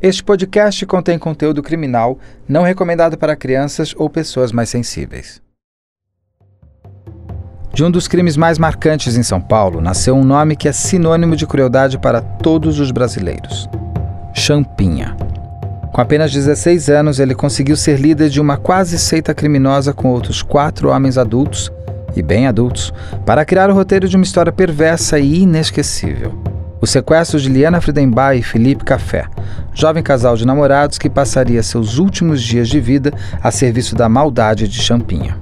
Este podcast contém conteúdo criminal não recomendado para crianças ou pessoas mais sensíveis. De um dos crimes mais marcantes em São Paulo nasceu um nome que é sinônimo de crueldade para todos os brasileiros: Champinha. Com apenas 16 anos, ele conseguiu ser líder de uma quase seita criminosa com outros quatro homens adultos e bem adultos para criar o roteiro de uma história perversa e inesquecível. O sequestro de Liana Friedenbach e Felipe Café, jovem casal de namorados que passaria seus últimos dias de vida a serviço da maldade de Champinha.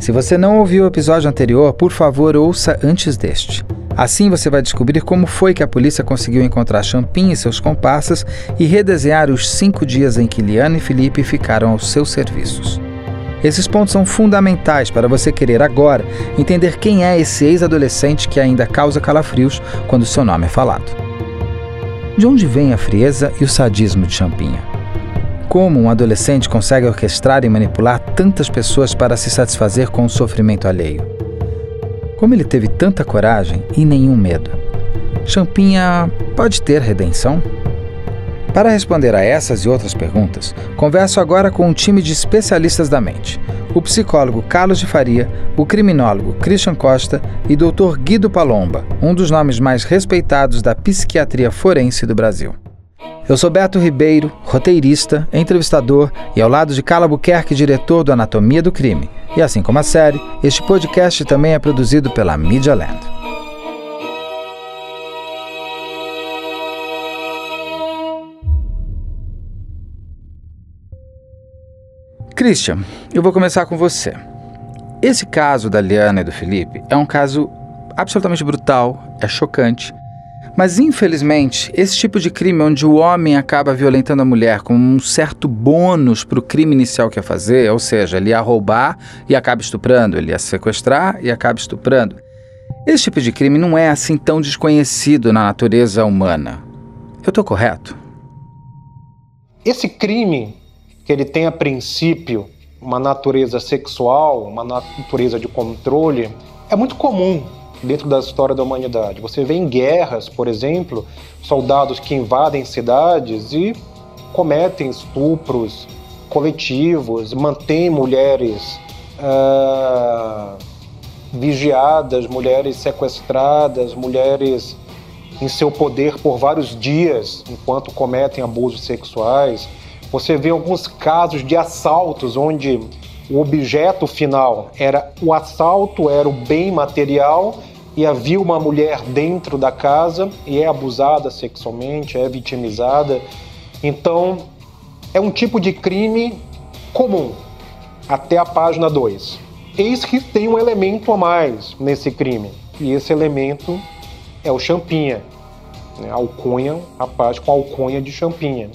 Se você não ouviu o episódio anterior, por favor, ouça antes deste. Assim você vai descobrir como foi que a polícia conseguiu encontrar Champinha e seus comparsas e redesenhar os cinco dias em que Liana e Felipe ficaram aos seus serviços. Esses pontos são fundamentais para você querer agora entender quem é esse ex-adolescente que ainda causa calafrios quando seu nome é falado. De onde vem a frieza e o sadismo de Champinha? Como um adolescente consegue orquestrar e manipular tantas pessoas para se satisfazer com o sofrimento alheio? Como ele teve tanta coragem e nenhum medo? Champinha pode ter redenção? Para responder a essas e outras perguntas, converso agora com um time de especialistas da mente: o psicólogo Carlos de Faria, o criminólogo Christian Costa e Dr. Guido Palomba, um dos nomes mais respeitados da psiquiatria forense do Brasil. Eu sou Beto Ribeiro, roteirista, entrevistador e ao lado de Carla Buquerque, diretor do Anatomia do Crime. E assim como a série, este podcast também é produzido pela Media Land. Christian, eu vou começar com você. Esse caso da Liana e do Felipe é um caso absolutamente brutal, é chocante. Mas infelizmente, esse tipo de crime onde o homem acaba violentando a mulher com um certo bônus para o crime inicial que ia fazer, ou seja, ele ia roubar e acaba estuprando, ele ia sequestrar e acaba estuprando. Esse tipo de crime não é assim tão desconhecido na natureza humana. Eu estou correto? Esse crime que ele tem a princípio uma natureza sexual, uma natureza de controle, é muito comum dentro da história da humanidade. Você vê em guerras, por exemplo, soldados que invadem cidades e cometem estupros coletivos, mantêm mulheres uh, vigiadas, mulheres sequestradas, mulheres em seu poder por vários dias enquanto cometem abusos sexuais. Você vê alguns casos de assaltos onde o objeto final era o assalto, era o bem material e havia uma mulher dentro da casa e é abusada sexualmente, é vitimizada. Então, é um tipo de crime comum até a página 2. Eis que tem um elemento a mais nesse crime, e esse elemento é o champinha, né? alcunha, rapaz com alcunha de champinha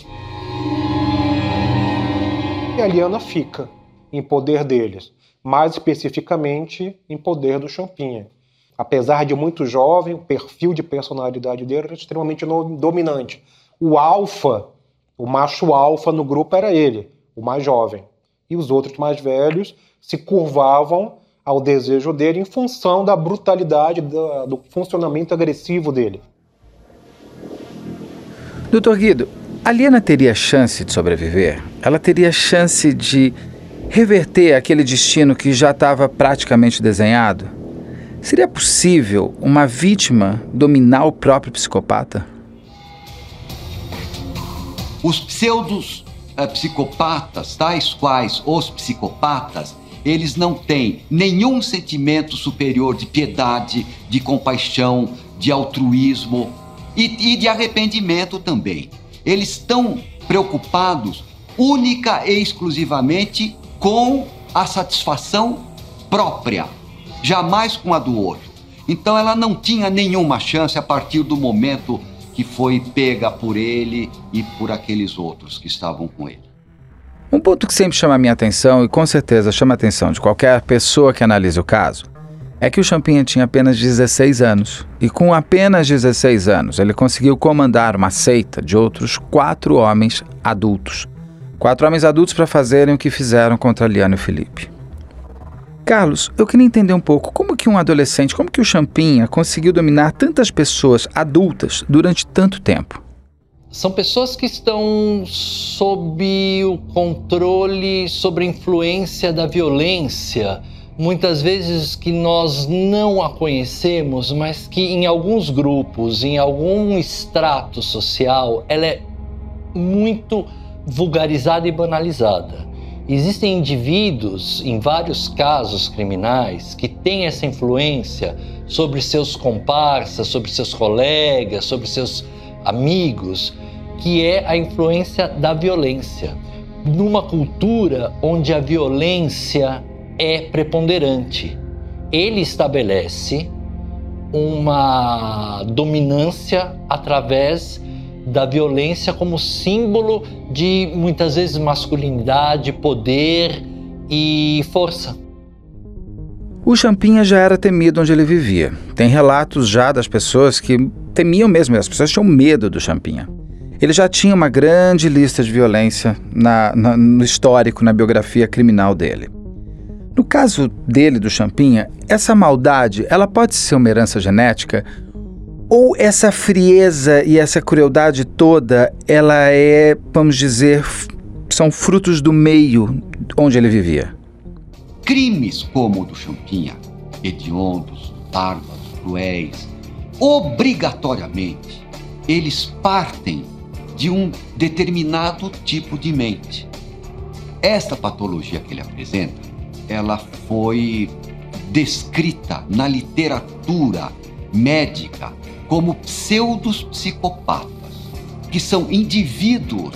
e a Liana fica em poder deles, mais especificamente em poder do Champinha. Apesar de muito jovem, o perfil de personalidade dele era extremamente dominante. O alfa, o macho alfa no grupo era ele, o mais jovem. E os outros mais velhos se curvavam ao desejo dele em função da brutalidade, do, funcionamento agressivo dele. Doutor Guido, a Liana teria chance de sobreviver? Ela teria chance de reverter aquele destino que já estava praticamente desenhado? Seria possível uma vítima dominar o próprio psicopata? Os pseudos uh, psicopatas, tais quais os psicopatas, eles não têm nenhum sentimento superior de piedade, de compaixão, de altruísmo e, e de arrependimento também. Eles estão preocupados única e exclusivamente com a satisfação própria, jamais com a do outro. Então ela não tinha nenhuma chance a partir do momento que foi pega por ele e por aqueles outros que estavam com ele. Um ponto que sempre chama a minha atenção e com certeza chama a atenção de qualquer pessoa que analise o caso é que o Champinha tinha apenas 16 anos, e com apenas 16 anos ele conseguiu comandar uma seita de outros quatro homens adultos. Quatro homens adultos para fazerem o que fizeram contra Liano e Felipe. Carlos, eu queria entender um pouco como que um adolescente, como que o Champinha conseguiu dominar tantas pessoas adultas durante tanto tempo. são pessoas que estão sob o controle, sob a influência da violência, muitas vezes que nós não a conhecemos, mas que em alguns grupos, em algum extrato social, ela é muito vulgarizada e banalizada. Existem indivíduos, em vários casos criminais, que têm essa influência sobre seus comparsas, sobre seus colegas, sobre seus amigos, que é a influência da violência. Numa cultura onde a violência é preponderante, ele estabelece uma dominância através da violência como símbolo de muitas vezes masculinidade, poder e força. O Champinha já era temido onde ele vivia. Tem relatos já das pessoas que temiam mesmo, as pessoas tinham medo do Champinha. Ele já tinha uma grande lista de violência na, na, no histórico, na biografia criminal dele. No caso dele, do Champinha, essa maldade, ela pode ser uma herança genética ou essa frieza e essa crueldade toda, ela é, vamos dizer, são frutos do meio onde ele vivia? Crimes como o do Champinha, hediondos, bárbaros, cruéis, obrigatoriamente, eles partem de um determinado tipo de mente. Esta patologia que ele apresenta, ela foi descrita na literatura médica como pseudos psicopatas, que são indivíduos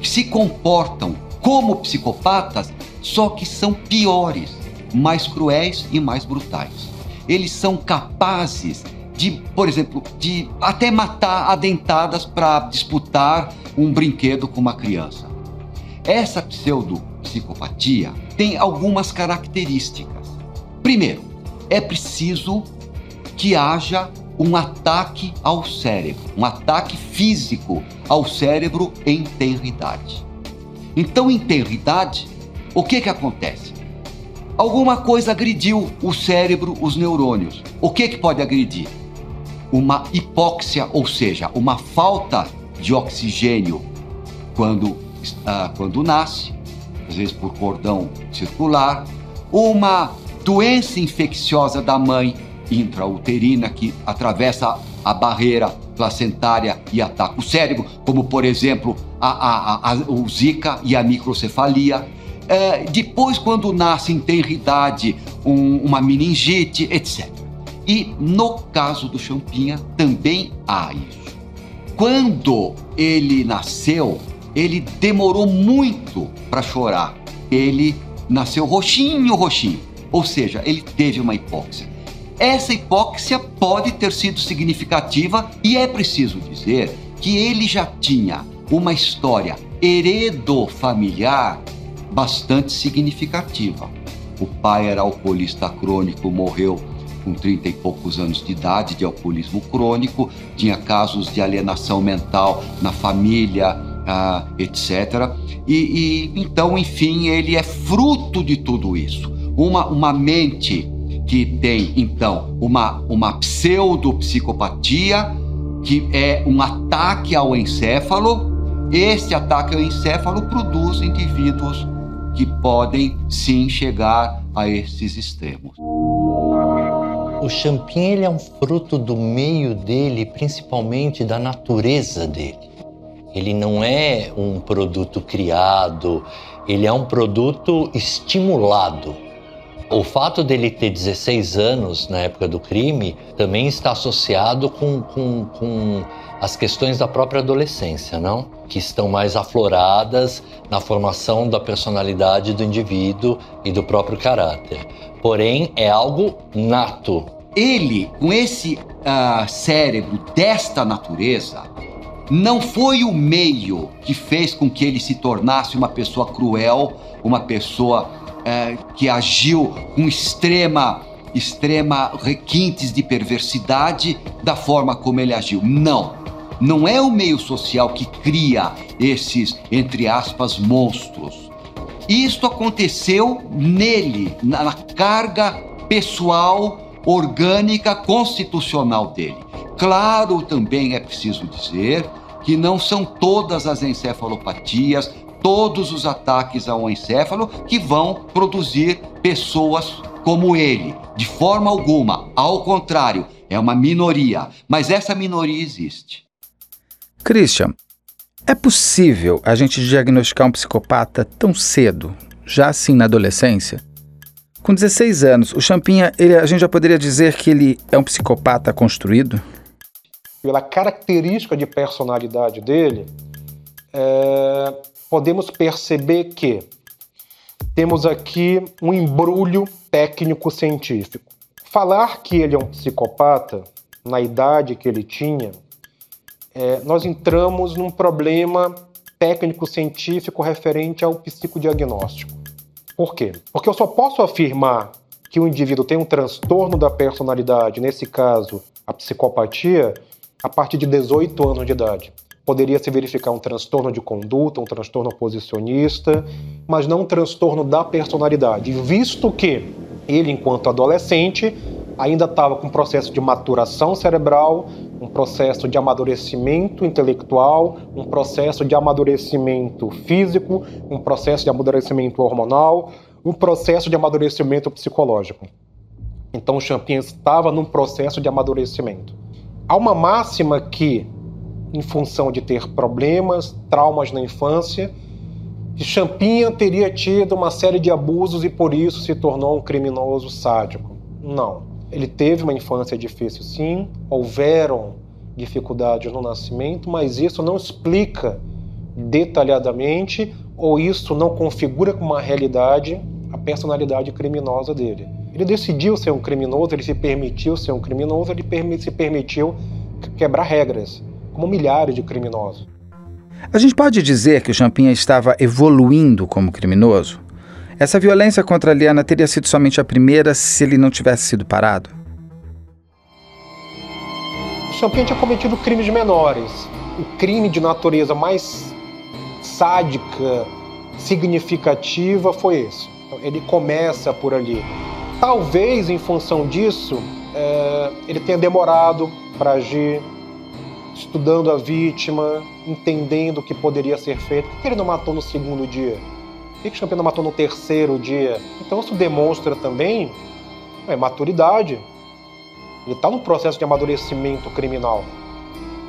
que se comportam como psicopatas, só que são piores, mais cruéis e mais brutais. Eles são capazes de, por exemplo, de até matar adentadas para disputar um brinquedo com uma criança. Essa pseudopsicopatia tem algumas características. Primeiro, é preciso que haja um ataque ao cérebro, um ataque físico ao cérebro em tenridade. Então, em tenridade, o que que acontece? Alguma coisa agrediu o cérebro, os neurônios. O que que pode agredir? uma hipóxia, ou seja, uma falta de oxigênio quando, uh, quando nasce, às vezes por cordão circular, uma doença infecciosa da mãe intrauterina que atravessa a barreira placentária e ataca o cérebro, como por exemplo a, a, a, o Zika e a microcefalia. É, depois, quando nasce em tenridade, um, uma meningite, etc. E no caso do Champinha também há isso. Quando ele nasceu, ele demorou muito para chorar. Ele nasceu roxinho, roxinho. Ou seja, ele teve uma hipóxia. Essa hipóxia pode ter sido significativa e é preciso dizer que ele já tinha uma história heredofamiliar bastante significativa. O pai era alcoolista crônico, morreu com 30 e poucos anos de idade, de alcoolismo crônico, tinha casos de alienação mental na família, ah, etc. E, e, então, enfim, ele é fruto de tudo isso. Uma, uma mente que tem, então, uma, uma pseudopsicopatia, que é um ataque ao encéfalo. Este ataque ao encéfalo produz indivíduos que podem sim chegar a esses extremos. O champignon ele é um fruto do meio dele, principalmente da natureza dele. Ele não é um produto criado, ele é um produto estimulado. O fato dele ter 16 anos na época do crime também está associado com, com, com as questões da própria adolescência, não? Que estão mais afloradas na formação da personalidade do indivíduo e do próprio caráter porém é algo nato. Ele, com esse uh, cérebro desta natureza, não foi o meio que fez com que ele se tornasse uma pessoa cruel, uma pessoa uh, que agiu com extrema, extrema requintes de perversidade da forma como ele agiu. Não. Não é o meio social que cria esses, entre aspas, monstros. Isto aconteceu nele, na carga pessoal, orgânica, constitucional dele. Claro, também é preciso dizer que não são todas as encefalopatias, todos os ataques ao encéfalo que vão produzir pessoas como ele, de forma alguma. Ao contrário, é uma minoria, mas essa minoria existe. Christian, é possível a gente diagnosticar um psicopata tão cedo, já assim na adolescência? Com 16 anos, o Champinha, ele, a gente já poderia dizer que ele é um psicopata construído? Pela característica de personalidade dele, é, podemos perceber que temos aqui um embrulho técnico-científico. Falar que ele é um psicopata, na idade que ele tinha, é, nós entramos num problema técnico-científico referente ao psicodiagnóstico. Por quê? Porque eu só posso afirmar que o indivíduo tem um transtorno da personalidade, nesse caso, a psicopatia, a partir de 18 anos de idade. Poderia se verificar um transtorno de conduta, um transtorno posicionista, mas não um transtorno da personalidade, visto que ele, enquanto adolescente, ainda estava com um processo de maturação cerebral, um processo de amadurecimento intelectual, um processo de amadurecimento físico, um processo de amadurecimento hormonal, um processo de amadurecimento psicológico. Então o Champinha estava num processo de amadurecimento. Há uma máxima que, em função de ter problemas, traumas na infância, Champinha teria tido uma série de abusos e por isso se tornou um criminoso sádico. Não. Ele teve uma infância difícil, sim, houveram dificuldades no nascimento, mas isso não explica detalhadamente ou isso não configura como uma realidade a personalidade criminosa dele. Ele decidiu ser um criminoso, ele se permitiu ser um criminoso, ele se permitiu quebrar regras, como milhares de criminosos. A gente pode dizer que o Champinha estava evoluindo como criminoso? Essa violência contra a Liana teria sido somente a primeira se ele não tivesse sido parado? O Champinha tinha cometido crimes menores. O crime de natureza mais sádica, significativa foi esse. Então, ele começa por ali. Talvez, em função disso, é, ele tenha demorado para agir, estudando a vítima, entendendo o que poderia ser feito. Por que ele não matou no segundo dia? Por que o Champena matou no terceiro dia? Então isso demonstra também é, maturidade. Ele está num processo de amadurecimento criminal.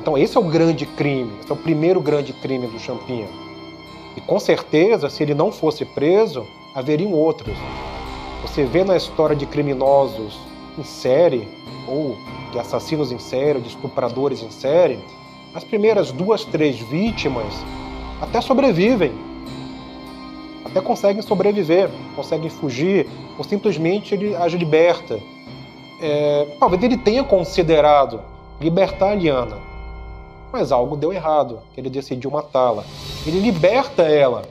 Então esse é o grande crime, esse é o primeiro grande crime do Champinha. E com certeza, se ele não fosse preso, haveriam outros. Você vê na história de criminosos em série, ou de assassinos em série, de estupradores em série, as primeiras duas, três vítimas até sobrevivem até conseguem sobreviver, conseguem fugir, ou simplesmente ele as liberta. É, talvez ele tenha considerado libertar a Liana, mas algo deu errado, ele decidiu matá-la. Ele liberta ela.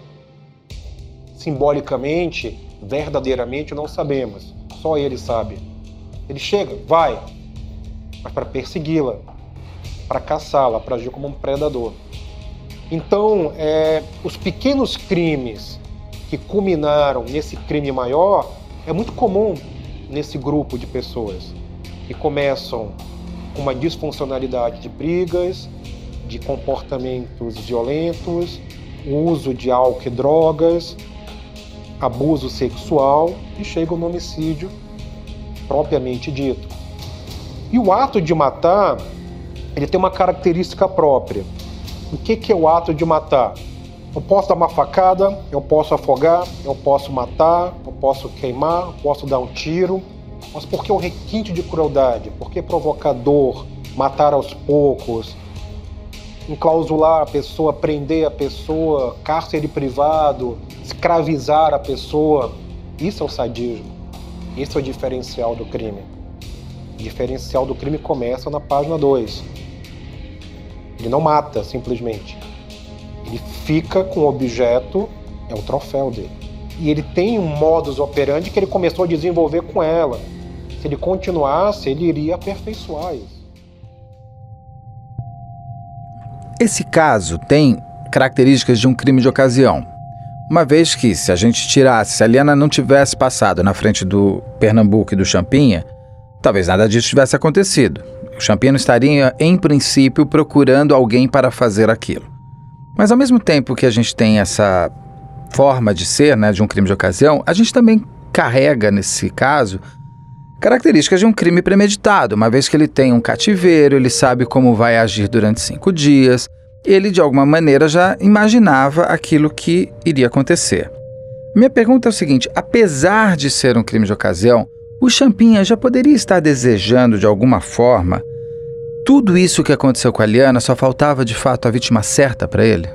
Simbolicamente, verdadeiramente, não sabemos. Só ele sabe. Ele chega, vai, mas para persegui-la, para caçá-la, para agir como um predador. Então, é, os pequenos crimes que culminaram nesse crime maior é muito comum nesse grupo de pessoas que começam com uma disfuncionalidade de brigas, de comportamentos violentos, o uso de álcool e drogas, abuso sexual e chegam no homicídio propriamente dito. E o ato de matar, ele tem uma característica própria. O que, que é o ato de matar? Eu posso dar uma facada, eu posso afogar, eu posso matar, eu posso queimar, eu posso dar um tiro. Mas por que o requinte de crueldade? Por que provocar dor, matar aos poucos, enclausular a pessoa, prender a pessoa, cárcere privado, escravizar a pessoa? Isso é o sadismo. Isso é o diferencial do crime. O diferencial do crime começa na página 2. Ele não mata simplesmente ele fica com o objeto, é o troféu dele. E ele tem um modus operandi que ele começou a desenvolver com ela. Se ele continuasse, ele iria aperfeiçoar isso. Esse caso tem características de um crime de ocasião. Uma vez que, se a gente tirasse, se a Liana não tivesse passado na frente do Pernambuco e do Champinha, talvez nada disso tivesse acontecido. O Champinha não estaria, em princípio, procurando alguém para fazer aquilo. Mas ao mesmo tempo que a gente tem essa forma de ser, né, de um crime de ocasião, a gente também carrega, nesse caso, características de um crime premeditado, uma vez que ele tem um cativeiro, ele sabe como vai agir durante cinco dias, ele de alguma maneira já imaginava aquilo que iria acontecer. Minha pergunta é o seguinte: apesar de ser um crime de ocasião, o Champinha já poderia estar desejando de alguma forma tudo isso que aconteceu com a Liana, só faltava de fato a vítima certa para ele?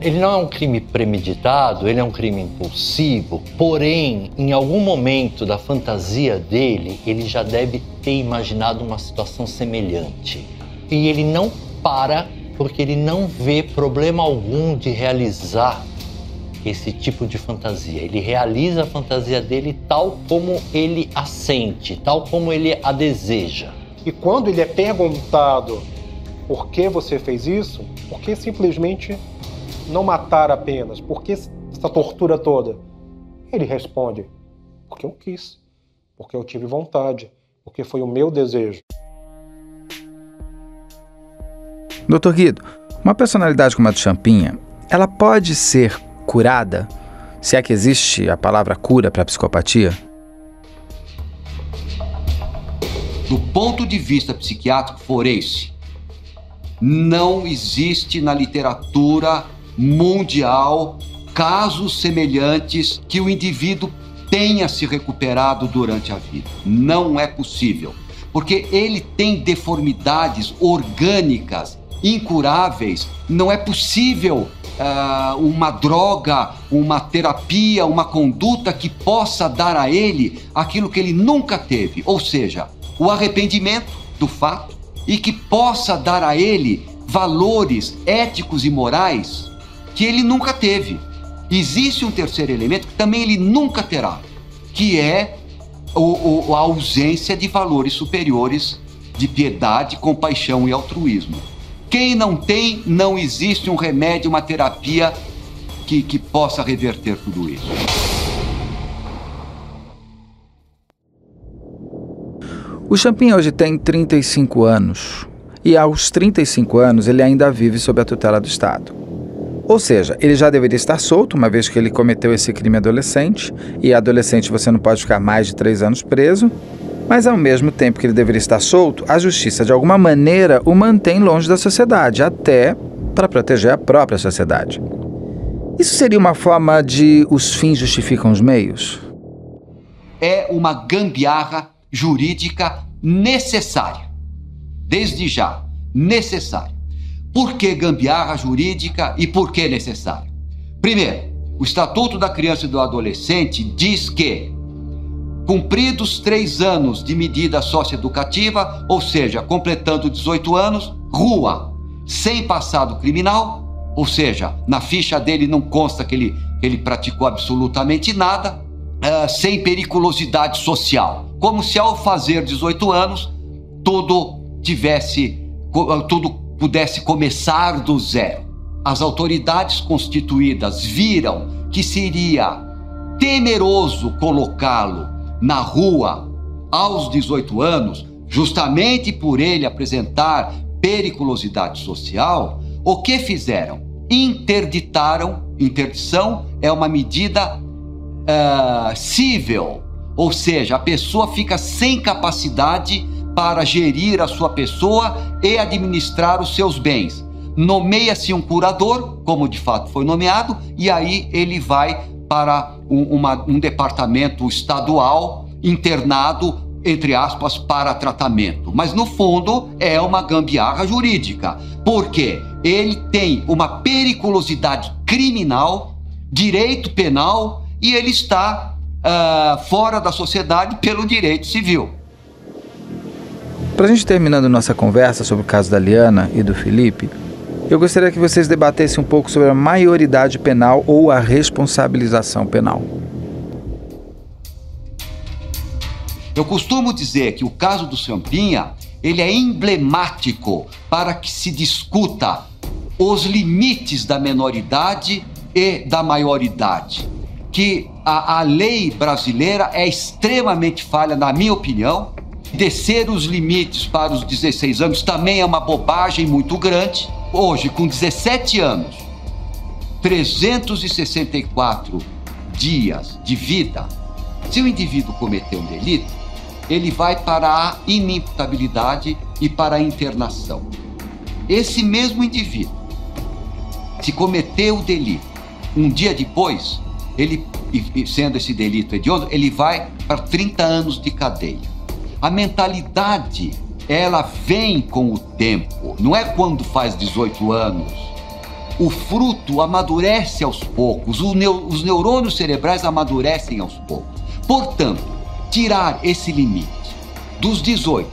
Ele não é um crime premeditado, ele é um crime impulsivo, porém, em algum momento da fantasia dele, ele já deve ter imaginado uma situação semelhante. E ele não para porque ele não vê problema algum de realizar esse tipo de fantasia. Ele realiza a fantasia dele tal como ele a sente, tal como ele a deseja. E quando ele é perguntado por que você fez isso, por que simplesmente não matar apenas? Por que essa tortura toda? Ele responde: porque eu quis, porque eu tive vontade, porque foi o meu desejo. Doutor Guido, uma personalidade como a do Champinha, ela pode ser curada? Se é que existe a palavra cura para a psicopatia? Do ponto de vista psiquiátrico forense, não existe na literatura mundial casos semelhantes que o indivíduo tenha se recuperado durante a vida. Não é possível, porque ele tem deformidades orgânicas incuráveis. Não é possível uh, uma droga, uma terapia, uma conduta que possa dar a ele aquilo que ele nunca teve, ou seja, o arrependimento do fato e que possa dar a ele valores éticos e morais que ele nunca teve. Existe um terceiro elemento que também ele nunca terá, que é o, o, a ausência de valores superiores de piedade, compaixão e altruísmo. Quem não tem, não existe um remédio, uma terapia que, que possa reverter tudo isso. O Champin hoje tem 35 anos e aos 35 anos ele ainda vive sob a tutela do Estado. Ou seja, ele já deveria estar solto, uma vez que ele cometeu esse crime adolescente, e adolescente você não pode ficar mais de três anos preso, mas ao mesmo tempo que ele deveria estar solto, a justiça de alguma maneira o mantém longe da sociedade, até para proteger a própria sociedade. Isso seria uma forma de os fins justificam os meios? É uma gambiarra jurídica necessária. Desde já, necessária. Por que gambiarra jurídica e por que necessário? Primeiro, o Estatuto da Criança e do Adolescente diz que, cumpridos três anos de medida socioeducativa, ou seja, completando 18 anos, rua, sem passado criminal, ou seja, na ficha dele não consta que ele, que ele praticou absolutamente nada, uh, sem periculosidade social. Como se ao fazer 18 anos, tudo tivesse, tudo pudesse começar do zero. As autoridades constituídas viram que seria temeroso colocá-lo na rua aos 18 anos, justamente por ele apresentar periculosidade social, o que fizeram? Interditaram, interdição é uma medida uh, cível, ou seja, a pessoa fica sem capacidade para gerir a sua pessoa e administrar os seus bens. Nomeia-se um curador, como de fato foi nomeado, e aí ele vai para um, uma, um departamento estadual internado entre aspas, para tratamento. Mas no fundo é uma gambiarra jurídica, porque ele tem uma periculosidade criminal, direito penal e ele está uh, fora da sociedade pelo direito civil. Para a gente terminando nossa conversa sobre o caso da Liana e do Felipe, eu gostaria que vocês debatessem um pouco sobre a maioridade penal ou a responsabilização penal. Eu costumo dizer que o caso do Champinha ele é emblemático para que se discuta os limites da menoridade e da maioridade. Que a, a lei brasileira é extremamente falha, na minha opinião, Descer os limites para os 16 anos também é uma bobagem muito grande. Hoje, com 17 anos, 364 dias de vida, se o indivíduo cometer um delito, ele vai para a inimputabilidade e para a internação. Esse mesmo indivíduo, se cometer o delito, um dia depois, ele, sendo esse delito hediondo, ele vai para 30 anos de cadeia. A mentalidade, ela vem com o tempo, não é quando faz 18 anos. O fruto amadurece aos poucos, os neurônios cerebrais amadurecem aos poucos. Portanto, tirar esse limite dos 18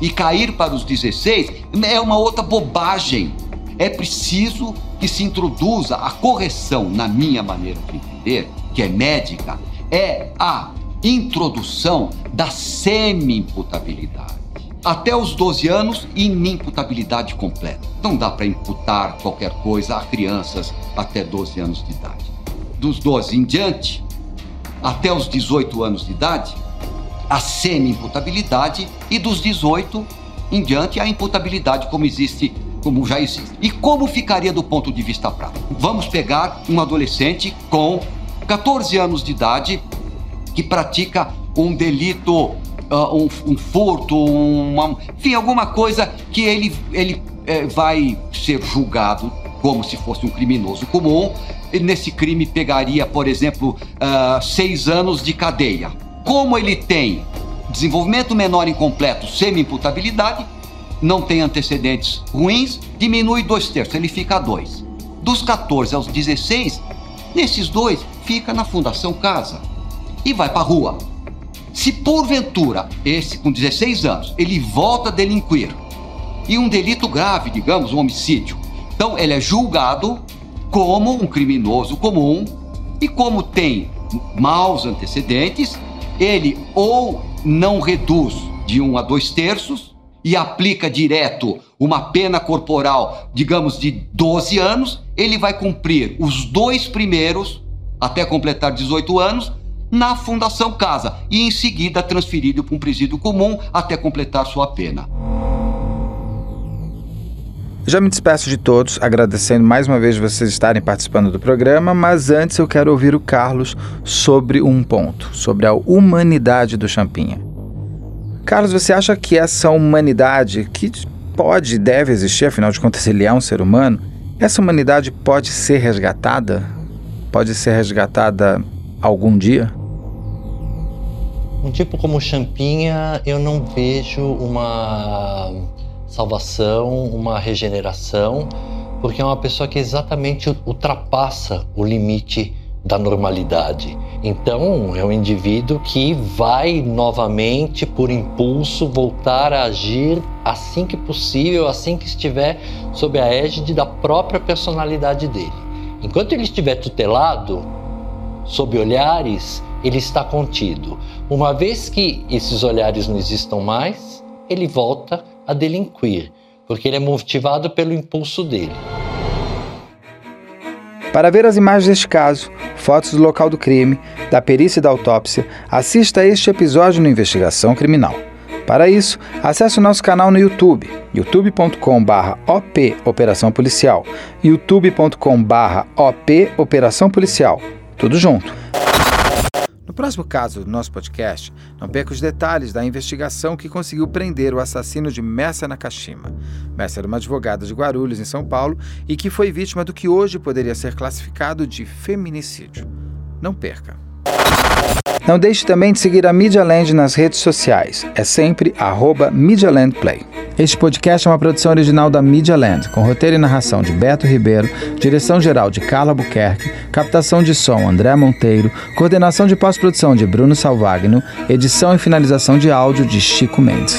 e cair para os 16 é uma outra bobagem. É preciso que se introduza a correção, na minha maneira de entender, que é médica, é a introdução da semi-imputabilidade. Até os 12 anos, inimputabilidade completa. Não dá para imputar qualquer coisa a crianças até 12 anos de idade. Dos 12 em diante, até os 18 anos de idade, a semi-imputabilidade e dos 18 em diante a imputabilidade como existe, como já existe. E como ficaria do ponto de vista prático? Vamos pegar um adolescente com 14 anos de idade que pratica um delito, uh, um, um, furto, uma, enfim, alguma coisa que ele, ele é, vai ser julgado como se fosse um criminoso comum. Nesse crime pegaria, por exemplo, uh, seis anos de cadeia. Como ele tem desenvolvimento menor incompleto, semi-imputabilidade, não tem antecedentes ruins, diminui dois terços, ele fica a dois. Dos 14 aos 16, nesses dois, fica na Fundação Casa e vai para rua. Se porventura, esse com 16 anos, ele volta a delinquir, e um delito grave, digamos, um homicídio, então ele é julgado como um criminoso comum e como tem maus antecedentes, ele ou não reduz de um a dois terços e aplica direto uma pena corporal, digamos, de 12 anos, ele vai cumprir os dois primeiros, até completar 18 anos, na Fundação Casa e em seguida transferido para um presídio comum até completar sua pena. Já me despeço de todos, agradecendo mais uma vez vocês estarem participando do programa, mas antes eu quero ouvir o Carlos sobre um ponto, sobre a humanidade do Champinha. Carlos, você acha que essa humanidade, que pode e deve existir, afinal de contas ele é um ser humano, essa humanidade pode ser resgatada? Pode ser resgatada algum dia? Um tipo como Champinha, eu não vejo uma salvação, uma regeneração, porque é uma pessoa que exatamente ultrapassa o limite da normalidade. Então, é um indivíduo que vai novamente, por impulso, voltar a agir assim que possível, assim que estiver sob a égide da própria personalidade dele. Enquanto ele estiver tutelado, sob olhares, ele está contido. Uma vez que esses olhares não existam mais, ele volta a delinquir, porque ele é motivado pelo impulso dele. Para ver as imagens deste caso, fotos do local do crime, da perícia e da autópsia, assista a este episódio no Investigação Criminal. Para isso, acesse o nosso canal no YouTube, youtube.com/op Operação Policial, youtube.com/op Operação Policial, tudo junto. No próximo caso do nosso podcast, não perca os detalhes da investigação que conseguiu prender o assassino de Messa Nakashima. Messa era uma advogada de Guarulhos, em São Paulo, e que foi vítima do que hoje poderia ser classificado de feminicídio. Não perca! Não deixe também de seguir a Media Land nas redes sociais. É sempre arroba MediaLandPlay. Este podcast é uma produção original da Media Land, com roteiro e narração de Beto Ribeiro, direção geral de Carla Buquerque, captação de som André Monteiro, coordenação de pós-produção de Bruno Salvagno, edição e finalização de áudio de Chico Mendes.